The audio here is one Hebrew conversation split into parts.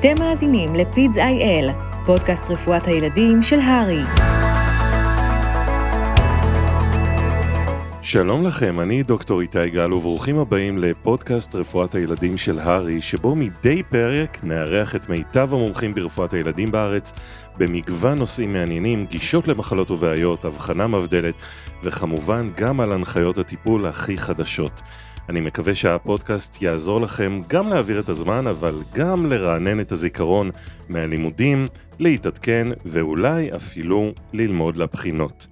אתם מאזינים לפידס איי-אל, פודקאסט רפואת הילדים של הרי. שלום לכם, אני דוקטור איתי גל, וברוכים הבאים לפודקאסט רפואת הילדים של הרי, שבו מדי פרק נארח את מיטב המומחים ברפואת הילדים בארץ, במגוון נושאים מעניינים, גישות למחלות ובעיות, הבחנה מבדלת, וכמובן גם על הנחיות הטיפול הכי חדשות. אני מקווה שהפודקאסט יעזור לכם גם להעביר את הזמן, אבל גם לרענן את הזיכרון מהלימודים, להתעדכן ואולי אפילו ללמוד לבחינות.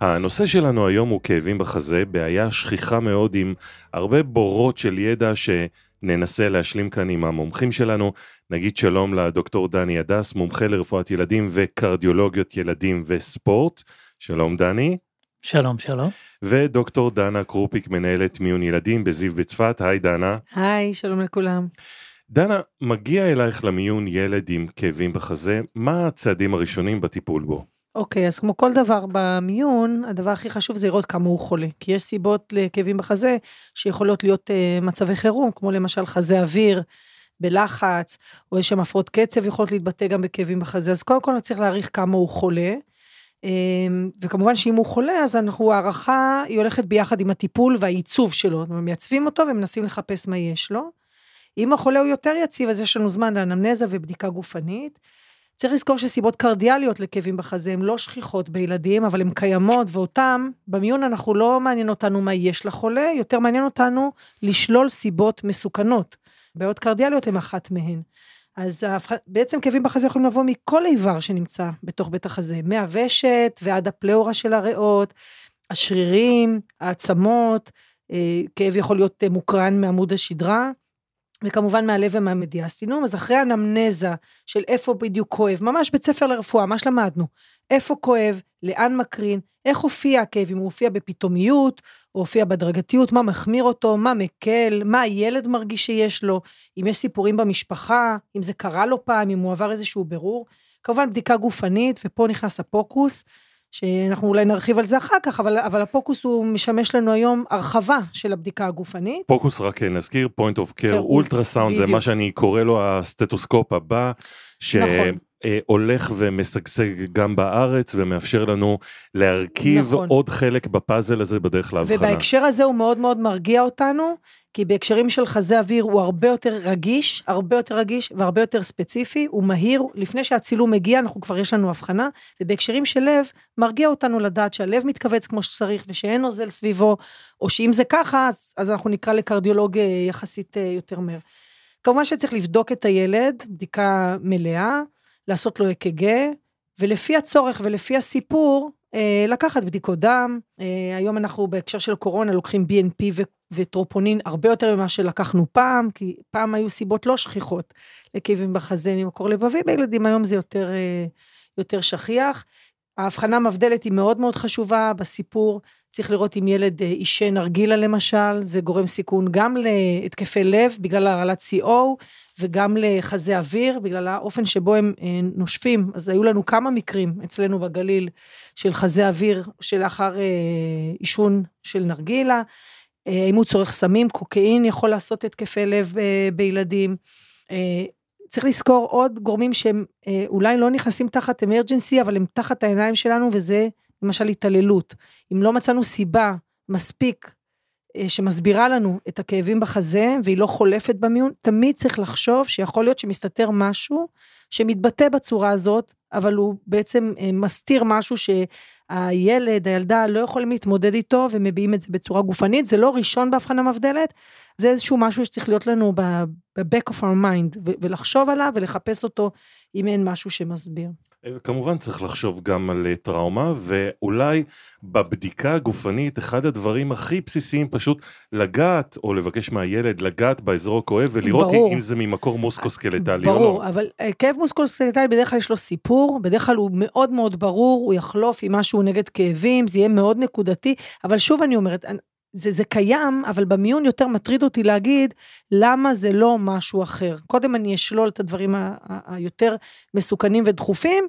הנושא שלנו היום הוא כאבים בחזה, בעיה שכיחה מאוד עם הרבה בורות של ידע שננסה להשלים כאן עם המומחים שלנו. נגיד שלום לדוקטור דני הדס, מומחה לרפואת ילדים וקרדיולוגיות ילדים וספורט. שלום דני. שלום, שלום. ודוקטור דנה קרופיק, מנהלת מיון ילדים בזיו בצפת. היי דנה. היי, שלום לכולם. דנה, מגיע אלייך למיון ילד עם כאבים בחזה, מה הצעדים הראשונים בטיפול בו? אוקיי, אז כמו כל דבר במיון, הדבר הכי חשוב זה לראות כמה הוא חולה. כי יש סיבות לכאבים בחזה שיכולות להיות uh, מצבי חירום, כמו למשל חזה אוויר בלחץ, או יש שם הפרעות קצב יכולות להתבטא גם בכאבים בחזה. אז קודם כל צריך להעריך כמה הוא חולה. אמ, וכמובן שאם הוא חולה, אז אנחנו, הערכה היא הולכת ביחד עם הטיפול והעיצוב שלו. מייצבים אותו ומנסים לחפש מה יש לו. אם החולה הוא יותר יציב, אז יש לנו זמן לאנמנזה ובדיקה גופנית. צריך לזכור שסיבות קרדיאליות לכאבים בחזה הן לא שכיחות בילדים, אבל הן קיימות, ואותם, במיון אנחנו לא מעניין אותנו מה יש לחולה, יותר מעניין אותנו לשלול סיבות מסוכנות. בעיות קרדיאליות הן אחת מהן. אז בעצם כאבים בחזה יכולים לבוא מכל איבר שנמצא בתוך בית החזה, מהוושת ועד הפלאורה של הריאות, השרירים, העצמות, אה, כאב יכול להיות אה, מוקרן מעמוד השדרה, וכמובן מהלב ומהמדיאסטינום, אז אחרי אנמנזה של איפה בדיוק כואב, ממש בית ספר לרפואה, מה שלמדנו, איפה כואב, לאן מקרין, איך הופיע הכאב, אם הוא הופיע בפתאומיות, או הופיע בהדרגתיות, מה מחמיר אותו, מה מקל, מה הילד מרגיש שיש לו, אם יש סיפורים במשפחה, אם זה קרה לו פעם, אם הוא עבר איזשהו בירור. כמובן בדיקה גופנית, ופה נכנס הפוקוס, שאנחנו אולי נרחיב על זה אחר כך, אבל, אבל הפוקוס הוא משמש לנו היום הרחבה של הבדיקה הגופנית. פוקוס רק נזכיר, point of care, אולטרסאונד, זה מה שאני קורא לו הסטטוסקופ הבא. ש... נכון. אה, הולך ומשגשג גם בארץ ומאפשר לנו להרכיב נכון. עוד חלק בפאזל הזה בדרך להבחנה. ובהקשר הזה הוא מאוד מאוד מרגיע אותנו, כי בהקשרים של חזה אוויר הוא הרבה יותר רגיש, הרבה יותר רגיש והרבה יותר ספציפי, הוא מהיר, לפני שהצילום מגיע אנחנו כבר יש לנו הבחנה, ובהקשרים של לב מרגיע אותנו לדעת שהלב מתכווץ כמו שצריך ושאין נוזל סביבו, או שאם זה ככה אז, אז אנחנו נקרא לקרדיולוג אה, יחסית אה, יותר מהר. כמובן שצריך לבדוק את הילד, בדיקה מלאה. לעשות לו אק"ג, ולפי הצורך ולפי הסיפור, אה, לקחת בדיקות דם. אה, היום אנחנו בהקשר של קורונה לוקחים BNP וטרופונין הרבה יותר ממה שלקחנו פעם, כי פעם היו סיבות לא שכיחות לכאבים בחזה ממקור לבבי, בילדים היום זה יותר, אה, יותר שכיח. ההבחנה המבדלת היא מאוד מאוד חשובה בסיפור. צריך לראות אם ילד עישן נרגילה למשל, זה גורם סיכון גם להתקפי לב בגלל הרעלת CO, וגם לחזה אוויר, בגלל האופן שבו הם אה, נושפים. אז היו לנו כמה מקרים אצלנו בגליל של חזה אוויר שלאחר אה, עישון של נרגילה. אה, אם הוא צורך סמים, קוקאין יכול לעשות התקפי לב בילדים. צריך לזכור עוד גורמים שהם אולי לא נכנסים תחת אמרג'נסי, אבל הם תחת העיניים שלנו, וזה למשל התעללות. אם לא מצאנו סיבה מספיק אה, שמסבירה לנו את הכאבים בחזה והיא לא חולפת במיון, תמיד צריך לחשוב שיכול להיות שמסתתר משהו שמתבטא בצורה הזאת, אבל הוא בעצם אה, מסתיר משהו שהילד, הילדה לא יכולים להתמודד איתו ומביעים את זה בצורה גופנית, זה לא ראשון בהבחנה מבדלת, זה איזשהו משהו שצריך להיות לנו ב-back of our mind ולחשוב עליו ולחפש אותו אם אין משהו שמסביר. כמובן צריך לחשוב גם על אה, טראומה ואולי בבדיקה הגופנית אחד הדברים הכי בסיסיים פשוט לגעת או לבקש מהילד לגעת באזור הכואב ולראות ברור. אם זה ממקור מוסקוסקלטלי או לא. ברור, אבל אה, כאב מוסקוסקלטלי בדרך כלל יש לו סיפור, בדרך כלל הוא מאוד מאוד ברור, הוא יחלוף עם משהו נגד כאבים, זה יהיה מאוד נקודתי, אבל שוב אני אומרת, זה, זה קיים, אבל במיון יותר מטריד אותי להגיד למה זה לא משהו אחר. קודם אני אשלול את הדברים היותר מסוכנים ודחופים,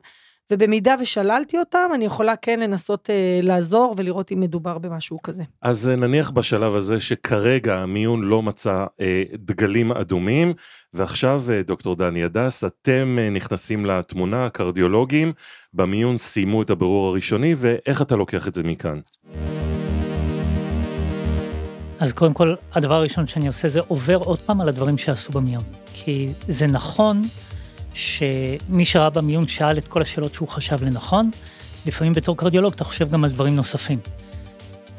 ובמידה ושללתי אותם, אני יכולה כן לנסות אה, לעזור ולראות אם מדובר במשהו כזה. אז אה, נניח בשלב הזה שכרגע המיון לא מצא אה, דגלים אדומים, ועכשיו, אה, דוקטור דני הדס, אתם אה, נכנסים לתמונה, הקרדיולוגים, במיון סיימו את הבירור הראשוני, ואיך אתה לוקח את זה מכאן? אז קודם כל, הדבר הראשון שאני עושה זה עובר עוד פעם על הדברים שעשו במיון. כי זה נכון שמי שראה במיון שאל את כל השאלות שהוא חשב לנכון, לפעמים בתור קרדיולוג אתה חושב גם על דברים נוספים.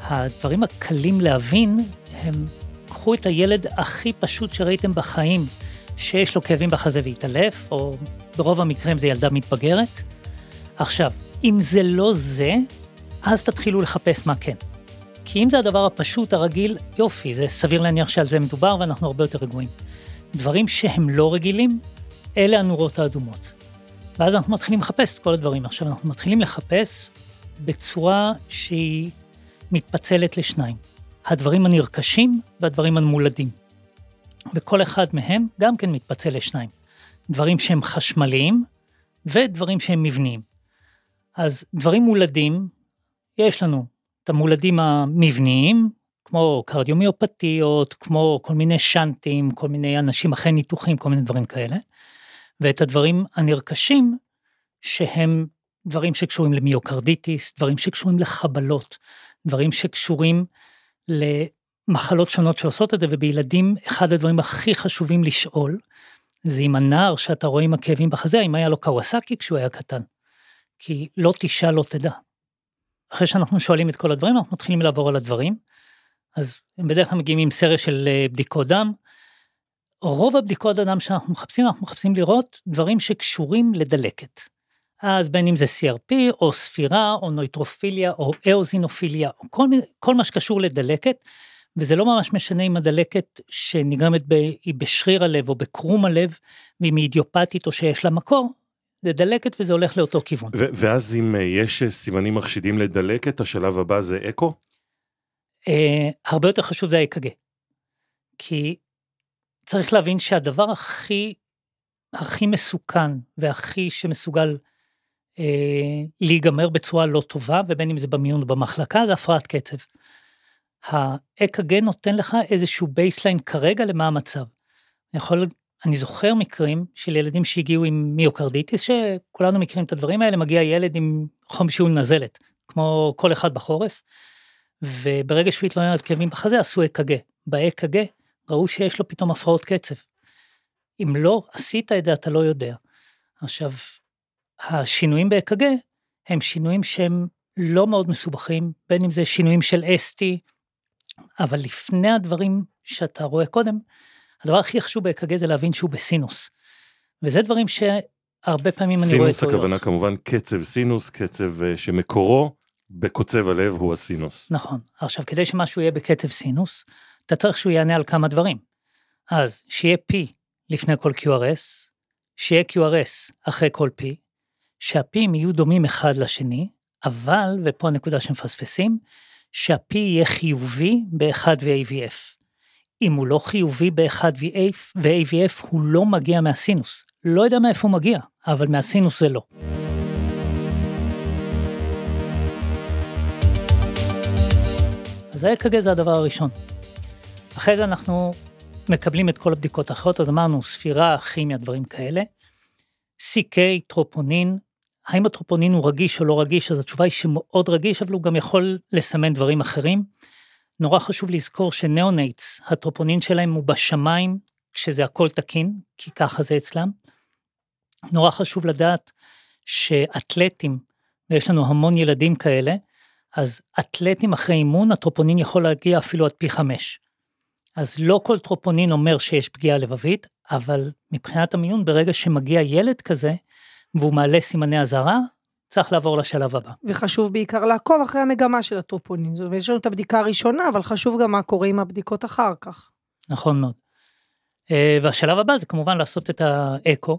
הדברים הקלים להבין הם, קחו את הילד הכי פשוט שראיתם בחיים, שיש לו כאבים בחזה והתעלף, או ברוב המקרים זה ילדה מתבגרת. עכשיו, אם זה לא זה, אז תתחילו לחפש מה כן. כי אם זה הדבר הפשוט, הרגיל, יופי, זה סביר להניח שעל זה מדובר ואנחנו הרבה יותר רגועים. דברים שהם לא רגילים, אלה הנורות האדומות. ואז אנחנו מתחילים לחפש את כל הדברים. עכשיו, אנחנו מתחילים לחפש בצורה שהיא מתפצלת לשניים. הדברים הנרכשים והדברים המולדים. וכל אחד מהם גם כן מתפצל לשניים. דברים שהם חשמליים ודברים שהם מבניים. אז דברים מולדים, יש לנו המולדים המבניים, כמו קרדיומיופתיות, כמו כל מיני שאנטים, כל מיני אנשים אחרי ניתוחים, כל מיני דברים כאלה. ואת הדברים הנרכשים, שהם דברים שקשורים למיוקרדיטיס, דברים שקשורים לחבלות, דברים שקשורים למחלות שונות שעושות את זה, ובילדים אחד הדברים הכי חשובים לשאול, זה אם הנער שאתה רואה עם הכאבים בחזה, אם היה לו קוואסקי כשהוא היה קטן. כי לא תשאל, לא תדע. אחרי שאנחנו שואלים את כל הדברים, אנחנו מתחילים לעבור על הדברים. אז הם בדרך כלל מגיעים עם סרט של אה, בדיקות דם. רוב הבדיקות הדם שאנחנו מחפשים, אנחנו מחפשים לראות דברים שקשורים לדלקת. אז בין אם זה CRP, או ספירה, או נויטרופיליה, או אאוזינופיליה, או כל, כל מה שקשור לדלקת, וזה לא ממש משנה אם הדלקת שנגרמת ב, היא בשריר הלב או בקרום הלב, ואם היא אידיופטית או שיש לה מקור, זה דלקת וזה הולך לאותו כיוון. ואז אם אה, יש אה, סימנים מחשידים לדלקת, השלב הבא זה אקו? אה, הרבה יותר חשוב זה האק"ג. כי צריך להבין שהדבר הכי, הכי מסוכן והכי שמסוגל אה, להיגמר בצורה לא טובה, ובין אם זה במיון או במחלקה, זה הפרעת קצב. האק"ג נותן לך איזשהו baseline כרגע למה המצב. אני יכול אני זוכר מקרים של ילדים שהגיעו עם myocarditis, שכולנו מכירים את הדברים האלה, מגיע ילד עם חום שיעול נזלת, כמו כל אחד בחורף, וברגע שהוא התלונן על כאבים בחזה, עשו אק"ג. באק"ג ראו שיש לו פתאום הפרעות קצב. אם לא עשית את זה, אתה לא יודע. עכשיו, השינויים באק"ג הם שינויים שהם לא מאוד מסובכים, בין אם זה שינויים של ST, אבל לפני הדברים שאתה רואה קודם, הדבר הכי חשוב באק"ג זה להבין שהוא בסינוס. וזה דברים שהרבה פעמים אני רואה סינוס הכוונה כמובן קצב סינוס, קצב אה, שמקורו בקוצב הלב הוא הסינוס. נכון. עכשיו, כדי שמשהו יהיה בקצב סינוס, אתה צריך שהוא יענה על כמה דברים. אז שיהיה P לפני כל QRS, שיהיה QRS אחרי כל P, שהPים יהיו דומים אחד לשני, אבל, ופה הנקודה שמפספסים, שה-P יהיה חיובי ב-1 ו-AVF. אם הוא לא חיובי ב-1 ו-AVF, הוא לא מגיע מהסינוס. לא יודע מאיפה הוא מגיע, אבל מהסינוס זה לא. אז ה-EKG זה הדבר הראשון. אחרי זה אנחנו מקבלים את כל הבדיקות האחרות, אז אמרנו ספירה, כימיה, דברים כאלה. CK, טרופונין, האם הטרופונין הוא רגיש או לא רגיש, אז התשובה היא שמאוד רגיש, אבל הוא גם יכול לסמן דברים אחרים. נורא חשוב לזכור שנאונטס, הטרופונין שלהם הוא בשמיים, כשזה הכל תקין, כי ככה זה אצלם. נורא חשוב לדעת שאתלטים, ויש לנו המון ילדים כאלה, אז אתלטים אחרי אימון, הטרופונין יכול להגיע אפילו עד פי חמש. אז לא כל טרופונין אומר שיש פגיעה לבבית, אבל מבחינת המיון, ברגע שמגיע ילד כזה, והוא מעלה סימני אזהרה, צריך לעבור לשלב הבא. וחשוב בעיקר לעקוב אחרי המגמה של הטרופונין. זאת אומרת, יש לנו את הבדיקה הראשונה, אבל חשוב גם מה קורה עם הבדיקות אחר כך. נכון מאוד. אה, והשלב הבא זה כמובן לעשות את האקו,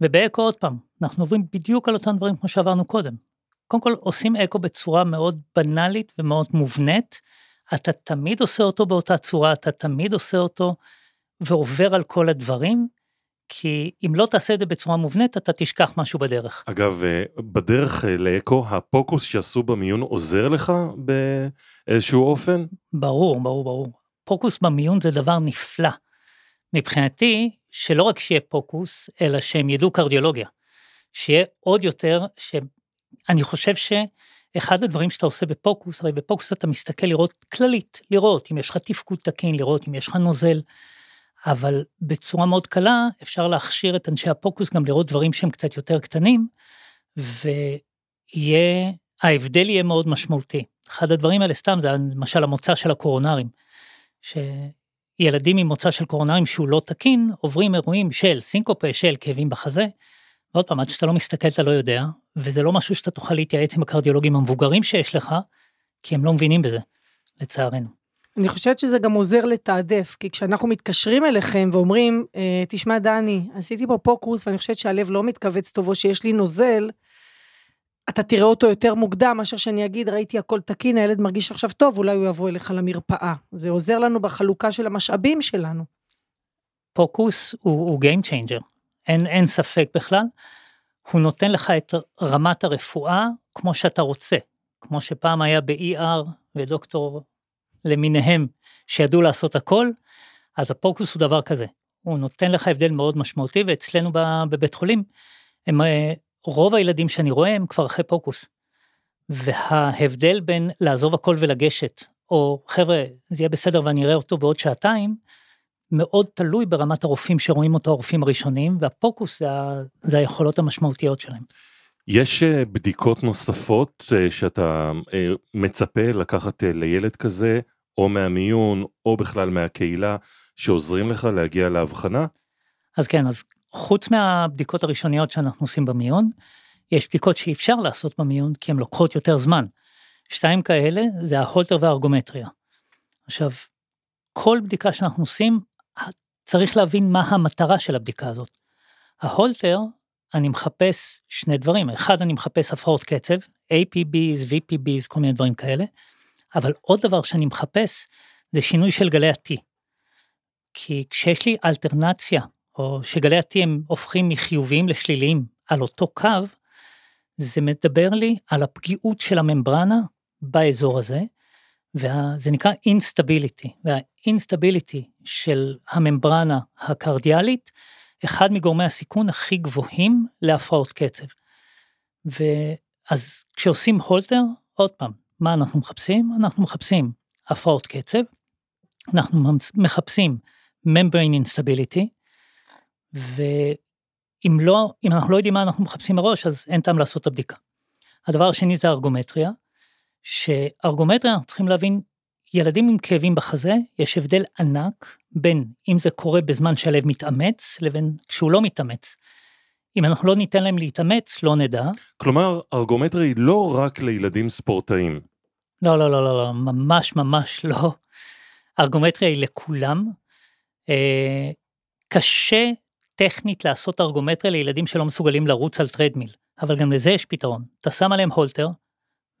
ובאקו עוד פעם, אנחנו עוברים בדיוק על אותם דברים כמו שעברנו קודם. קודם כל עושים אקו בצורה מאוד בנאלית ומאוד מובנית, אתה תמיד עושה אותו באותה צורה, אתה תמיד עושה אותו ועובר על כל הדברים, כי אם לא תעשה את זה בצורה מובנית, אתה תשכח משהו בדרך. אגב, אה, בדרך אה, לאקו, הפוקוס שעשו במיון עוזר לך באיזשהו אופן? ברור, ברור, ברור. פוקוס במיון זה דבר נפלא. מבחינתי, שלא רק שיהיה פוקוס, אלא שהם ידעו קרדיולוגיה. שיהיה עוד יותר, שאני חושב שאחד הדברים שאתה עושה בפוקוס, הרי בפוקוס אתה מסתכל לראות כללית, לראות אם יש לך תפקוד תקין, לראות אם יש לך נוזל, אבל בצורה מאוד קלה אפשר להכשיר את אנשי הפוקוס גם לראות דברים שהם קצת יותר קטנים, ויהיה, ההבדל יהיה מאוד משמעותי. אחד הדברים האלה סתם זה למשל המוצא של הקורונרים, שילדים עם מוצא של קורונרים שהוא לא תקין עוברים אירועים של סינקופה, של כאבים בחזה, ועוד פעם, עד שאתה לא מסתכל אתה לא יודע, וזה לא משהו שאתה תוכל להתייעץ עם הקרדיולוגים המבוגרים שיש לך, כי הם לא מבינים בזה, לצערנו. אני חושבת שזה גם עוזר לתעדף, כי כשאנחנו מתקשרים אליכם ואומרים, אה, תשמע דני, עשיתי פה פוקוס ואני חושבת שהלב לא מתכווץ טוב או שיש לי נוזל, אתה תראה אותו יותר מוקדם מאשר שאני אגיד, ראיתי הכל תקין, הילד מרגיש עכשיו טוב, אולי הוא יבוא אליך למרפאה. זה עוזר לנו בחלוקה של המשאבים שלנו. פוקוס הוא, הוא Game Changer, אין, אין ספק בכלל. הוא נותן לך את רמת הרפואה כמו שאתה רוצה, כמו שפעם היה ב-ER ודוקטור למיניהם שידעו לעשות הכל, אז הפוקוס הוא דבר כזה. הוא נותן לך הבדל מאוד משמעותי, ואצלנו בבית חולים, הם, אה, רוב הילדים שאני רואה הם כבר אחרי פוקוס. וההבדל בין לעזוב הכל ולגשת, או חבר'ה, זה יהיה בסדר ואני אראה אותו בעוד שעתיים, מאוד תלוי ברמת הרופאים שרואים אותו, הרופאים הראשונים, והפוקוס זה, זה היכולות המשמעותיות שלהם. יש אה, בדיקות נוספות אה, שאתה מצפה לקחת לילד כזה, או מהמיון, או בכלל מהקהילה, שעוזרים לך להגיע לאבחנה? אז כן, אז חוץ מהבדיקות הראשוניות שאנחנו עושים במיון, יש בדיקות שאי אפשר לעשות במיון כי הן לוקחות יותר זמן. שתיים כאלה זה ההולטר והארגומטריה. עכשיו, כל בדיקה שאנחנו עושים, צריך להבין מה המטרה של הבדיקה הזאת. ההולטר, אני מחפש שני דברים, אחד אני מחפש הפרעות קצב, APBs, VPBs, כל מיני דברים כאלה, אבל עוד דבר שאני מחפש זה שינוי של גלי ה-T. כי כשיש לי אלטרנציה, או שגלי ה-T הם הופכים מחיוביים לשליליים על אותו קו, זה מדבר לי על הפגיעות של הממברנה באזור הזה, וזה נקרא אינסטביליטי, והאינסטביליטי של הממברנה הקרדיאלית, אחד מגורמי הסיכון הכי גבוהים להפרעות קצב. ואז כשעושים הולטר, עוד פעם, מה אנחנו מחפשים? אנחנו מחפשים הפרעות קצב, אנחנו מחפשים membrane instability, ואם לא, אם אנחנו לא יודעים מה אנחנו מחפשים מראש, אז אין טעם לעשות את הבדיקה. הדבר השני זה ארגומטריה, שארגומטריה אנחנו צריכים להבין, ילדים עם כאבים בחזה, יש הבדל ענק בין אם זה קורה בזמן שהלב מתאמץ, לבין כשהוא לא מתאמץ. אם אנחנו לא ניתן להם להתאמץ, לא נדע. כלומר, ארגומטריה היא לא רק לילדים ספורטאים. לא, לא, לא, לא, לא, ממש ממש לא. ארגומטריה היא לכולם. אה, קשה טכנית לעשות ארגומטריה לילדים שלא מסוגלים לרוץ על טרדמיל, אבל גם לזה יש פתרון. אתה שם עליהם הולטר,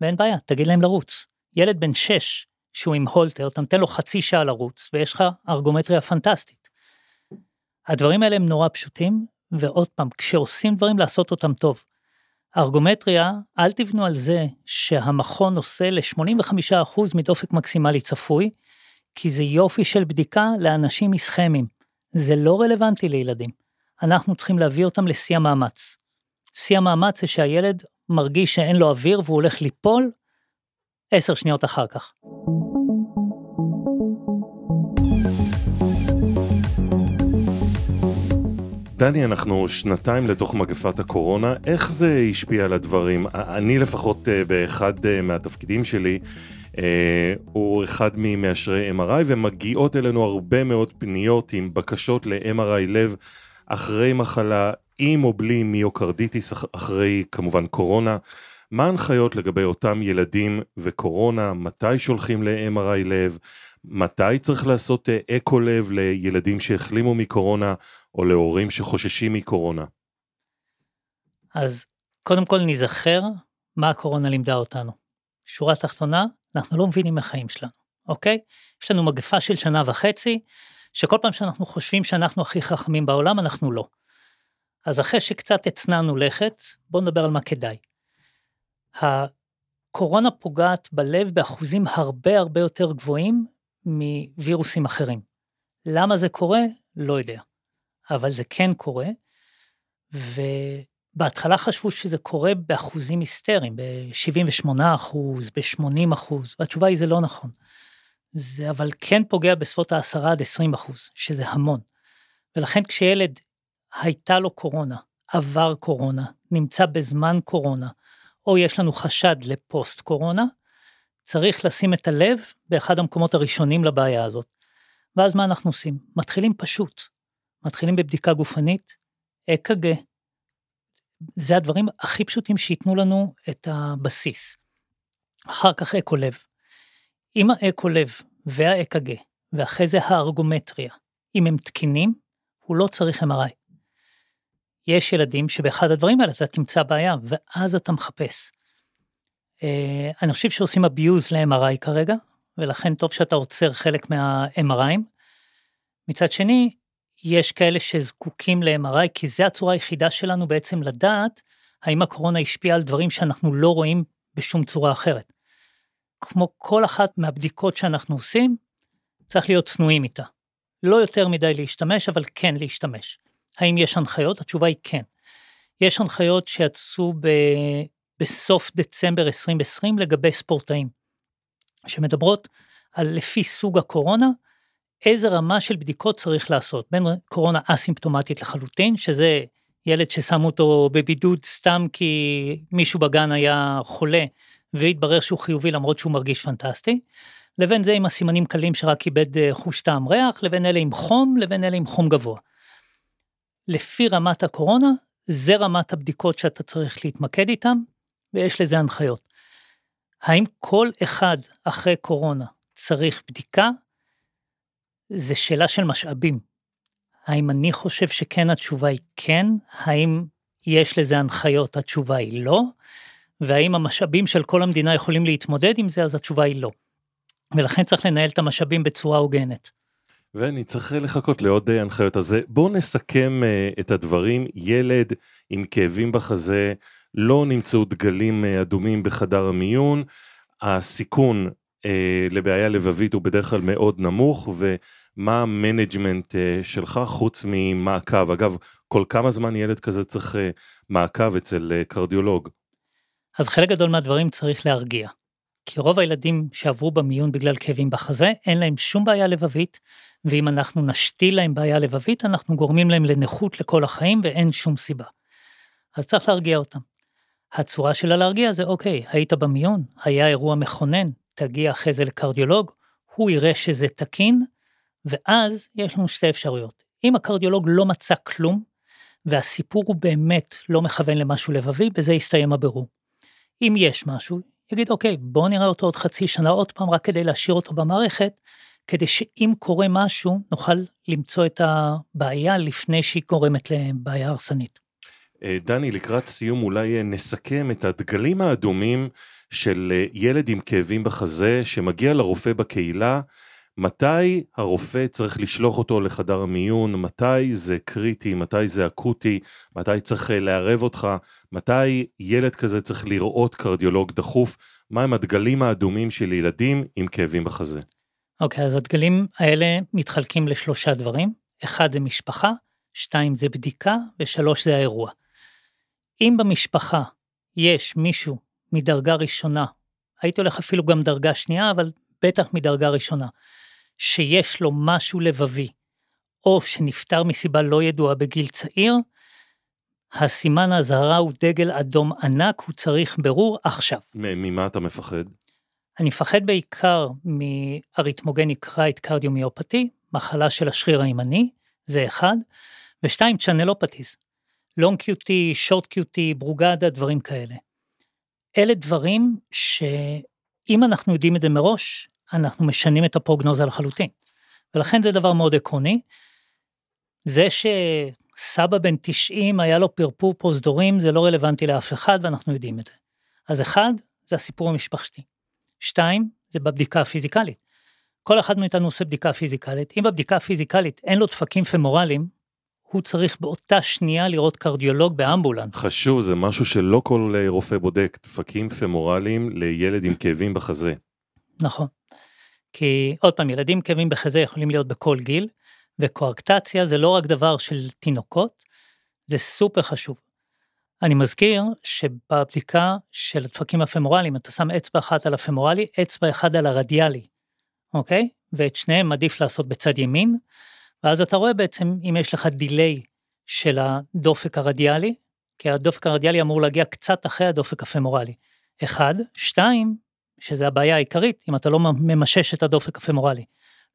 ואין בעיה, תגיד להם לרוץ. ילד בן 6 שהוא עם הולטר, אתה נותן לו חצי שעה לרוץ, ויש לך ארגומטריה פנטסטית. הדברים האלה הם נורא פשוטים, ועוד פעם, כשעושים דברים לעשות אותם טוב. ארגומטריה, אל תבנו על זה שהמכון עושה ל-85% מדופק מקסימלי צפוי, כי זה יופי של בדיקה לאנשים איסכמיים. זה לא רלוונטי לילדים. אנחנו צריכים להביא אותם לשיא המאמץ. שיא המאמץ זה שהילד מרגיש שאין לו אוויר והוא הולך ליפול עשר שניות אחר כך. דני, אנחנו שנתיים לתוך מגפת הקורונה, איך זה השפיע על הדברים? אני לפחות אה, באחד אה, מהתפקידים שלי, אה, הוא אחד ממאשרי MRI, ומגיעות אלינו הרבה מאוד פניות עם בקשות ל-MRI לב אחרי מחלה, עם או בלי מיוקרדיטיס, אחרי כמובן קורונה. מה ההנחיות לגבי אותם ילדים וקורונה? מתי שולחים ל-MRI לב? מתי צריך לעשות אקו לב לילדים שהחלימו מקורונה? או להורים שחוששים מקורונה? אז קודם כל נזכר מה הקורונה לימדה אותנו. שורה תחתונה, אנחנו לא מבינים מהחיים שלנו, אוקיי? יש לנו מגפה של שנה וחצי, שכל פעם שאנחנו חושבים שאנחנו הכי חכמים בעולם, אנחנו לא. אז אחרי שקצת הצנענו לכת, בואו נדבר על מה כדאי. הקורונה פוגעת בלב באחוזים הרבה הרבה יותר גבוהים מווירוסים אחרים. למה זה קורה? לא יודע. אבל זה כן קורה, ובהתחלה חשבו שזה קורה באחוזים היסטריים, ב-78 אחוז, ב-80 אחוז, והתשובה היא זה לא נכון. זה אבל כן פוגע בסביבות ה-10 עד 20 אחוז, שזה המון. ולכן כשילד הייתה לו קורונה, עבר קורונה, נמצא בזמן קורונה, או יש לנו חשד לפוסט קורונה, צריך לשים את הלב באחד המקומות הראשונים לבעיה הזאת. ואז מה אנחנו עושים? מתחילים פשוט. מתחילים בבדיקה גופנית, אק"ג. זה הדברים הכי פשוטים שייתנו לנו את הבסיס. אחר כך אקו לב. אם האקו לב והאק"ג, ואחרי זה הארגומטריה, אם הם תקינים, הוא לא צריך MRI. יש ילדים שבאחד הדברים האלה אתה תמצא בעיה, ואז אתה מחפש. אה, אני חושב שעושים abuse ל-MRI כרגע, ולכן טוב שאתה עוצר חלק מה-MRIים. מצד שני, יש כאלה שזקוקים ל-MRI, כי זה הצורה היחידה שלנו בעצם לדעת האם הקורונה השפיעה על דברים שאנחנו לא רואים בשום צורה אחרת. כמו כל אחת מהבדיקות שאנחנו עושים, צריך להיות צנועים איתה. לא יותר מדי להשתמש, אבל כן להשתמש. האם יש הנחיות? התשובה היא כן. יש הנחיות שיצאו ב... בסוף דצמבר 2020 לגבי ספורטאים, שמדברות על לפי סוג הקורונה, איזה רמה של בדיקות צריך לעשות, בין קורונה אסימפטומטית לחלוטין, שזה ילד ששמו אותו בבידוד סתם כי מישהו בגן היה חולה והתברר שהוא חיובי למרות שהוא מרגיש פנטסטי, לבין זה עם הסימנים קלים שרק איבד אה, חוש טעם ריח, לבין אלה עם חום, לבין אלה עם חום גבוה. לפי רמת הקורונה, זה רמת הבדיקות שאתה צריך להתמקד איתם, ויש לזה הנחיות. האם כל אחד אחרי קורונה צריך בדיקה? זה שאלה של משאבים. האם אני חושב שכן, התשובה היא כן, האם יש לזה הנחיות, התשובה היא לא, והאם המשאבים של כל המדינה יכולים להתמודד עם זה, אז התשובה היא לא. ולכן צריך לנהל את המשאבים בצורה הוגנת. ואני צריך לחכות לעוד אה, הנחיות. אז בואו נסכם אה, את הדברים. ילד עם כאבים בחזה, לא נמצאו דגלים אה, אדומים בחדר המיון, הסיכון אה, לבעיה לבבית הוא בדרך כלל מאוד נמוך, ומה ה management אה, שלך חוץ ממעקב? אגב, כל כמה זמן ילד כזה צריך אה, מעקב אצל אה, קרדיולוג? אז חלק גדול מהדברים צריך להרגיע. כי רוב הילדים שעברו במיון בגלל כאבים בחזה, אין להם שום בעיה לבבית, ואם אנחנו נשתיל להם בעיה לבבית, אנחנו גורמים להם לנכות לכל החיים ואין שום סיבה. אז צריך להרגיע אותם. הצורה שלה להרגיע זה אוקיי, היית במיון, היה אירוע מכונן, תגיע אחרי זה לקרדיולוג, הוא יראה שזה תקין, ואז יש לנו שתי אפשרויות. אם הקרדיולוג לא מצא כלום, והסיפור הוא באמת לא מכוון למשהו לבבי, בזה יסתיים הבירור. אם יש משהו, יגיד אוקיי, בוא נראה אותו עוד חצי שנה עוד פעם, רק כדי להשאיר אותו במערכת, כדי שאם קורה משהו, נוכל למצוא את הבעיה לפני שהיא גורמת לבעיה הרסנית. אה, דני, לקראת סיום אולי אה, נסכם את הדגלים האדומים של אה, ילד עם כאבים בחזה שמגיע לרופא בקהילה, מתי הרופא צריך לשלוח אותו לחדר המיון, מתי זה קריטי, מתי זה אקוטי, מתי צריך לערב אותך, מתי ילד כזה צריך לראות קרדיולוג דחוף, מהם הדגלים האדומים של ילדים עם כאבים בחזה. אוקיי, okay, אז הדגלים האלה מתחלקים לשלושה דברים, אחד זה משפחה, שתיים זה בדיקה, ושלוש זה האירוע. אם במשפחה יש מישהו מדרגה ראשונה, הייתי הולך אפילו גם דרגה שנייה, אבל בטח מדרגה ראשונה, שיש לו משהו לבבי, או שנפטר מסיבה לא ידועה בגיל צעיר, הסימן האזהרה הוא דגל אדום ענק, הוא צריך בירור עכשיו. ממה אתה מפחד? אני מפחד בעיקר מ arrhythmogenic right cardiomyopathy, מחלה של השריר הימני, זה אחד, ושתיים, channelopathies, long QT, short QT, ברוגדה, דברים כאלה. אלה דברים שאם אנחנו יודעים את זה מראש, אנחנו משנים את הפרוגנוזה לחלוטין. ולכן זה דבר מאוד עקרוני. זה שסבא בן 90 היה לו פרפור פרוזדורים זה לא רלוונטי לאף אחד ואנחנו יודעים את זה. אז אחד, זה הסיפור המשפחתי. שתיים, זה בבדיקה הפיזיקלית. כל אחד מאיתנו עושה בדיקה פיזיקלית. אם בבדיקה הפיזיקלית אין לו דפקים פמורליים, הוא צריך באותה שנייה לראות קרדיולוג באמבולנס. חשוב, זה משהו שלא כל רופא בודק, דפקים פמורליים לילד עם כאבים בחזה. נכון. כי עוד פעם, ילדים כאבים בחזה יכולים להיות בכל גיל, וקוארקטציה זה לא רק דבר של תינוקות, זה סופר חשוב. אני מזכיר שבבדיקה של הדפקים הפמורליים אתה שם אצבע אחת על הפמורלי, אצבע אחת על הרדיאלי, אוקיי? ואת שניהם עדיף לעשות בצד ימין, ואז אתה רואה בעצם אם יש לך דיליי של הדופק הרדיאלי, כי הדופק הרדיאלי אמור להגיע קצת אחרי הדופק הפמורלי. אחד, שתיים, שזה הבעיה העיקרית, אם אתה לא ממשש את הדופק הפמורלי.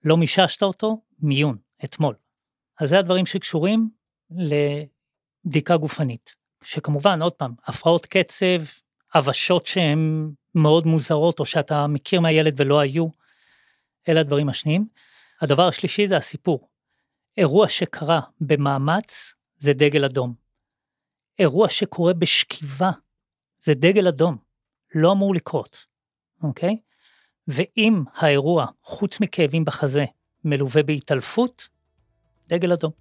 לא מיששת אותו, מיון, אתמול. אז זה הדברים שקשורים לבדיקה גופנית. שכמובן, עוד פעם, הפרעות קצב, עבשות שהן מאוד מוזרות, או שאתה מכיר מהילד ולא היו, אלה הדברים השניים. הדבר השלישי זה הסיפור. אירוע שקרה במאמץ זה דגל אדום. אירוע שקורה בשכיבה זה דגל אדום. לא אמור לקרות, אוקיי? ואם האירוע, חוץ מכאבים בחזה, מלווה בהתעלפות, דגל אדום.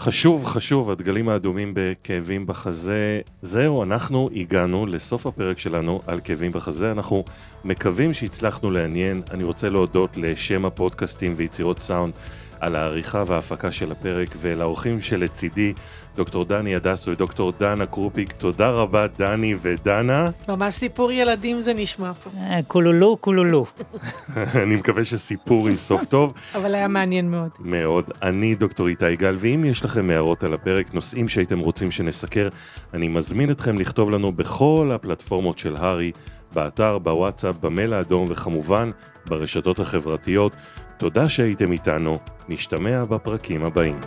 חשוב, חשוב, הדגלים האדומים בכאבים בחזה. זהו, אנחנו הגענו לסוף הפרק שלנו על כאבים בחזה. אנחנו מקווים שהצלחנו לעניין. אני רוצה להודות לשם הפודקאסטים ויצירות סאונד על העריכה וההפקה של הפרק, ולאורחים שלצידי, דוקטור דני הדס ודוקטור דנה קרופיק. תודה רבה, דני ודנה. ממש סיפור ילדים זה נשמע פה. אה, קולולו, קולולו. אני מקווה שסיפור עם סוף טוב. אבל היה מעניין מאוד. מאוד. אני דוקטור איתי גל, ואם יש לכם הערות על הפרק, נושאים שהייתם רוצים שנסקר, אני מזמין אתכם לכתוב לנו בכל הפלטפורמות של הארי, באתר, בוואטסאפ, במייל האדום, וכמובן, ברשתות החברתיות. תודה שהייתם איתנו, נשתמע בפרקים הבאים.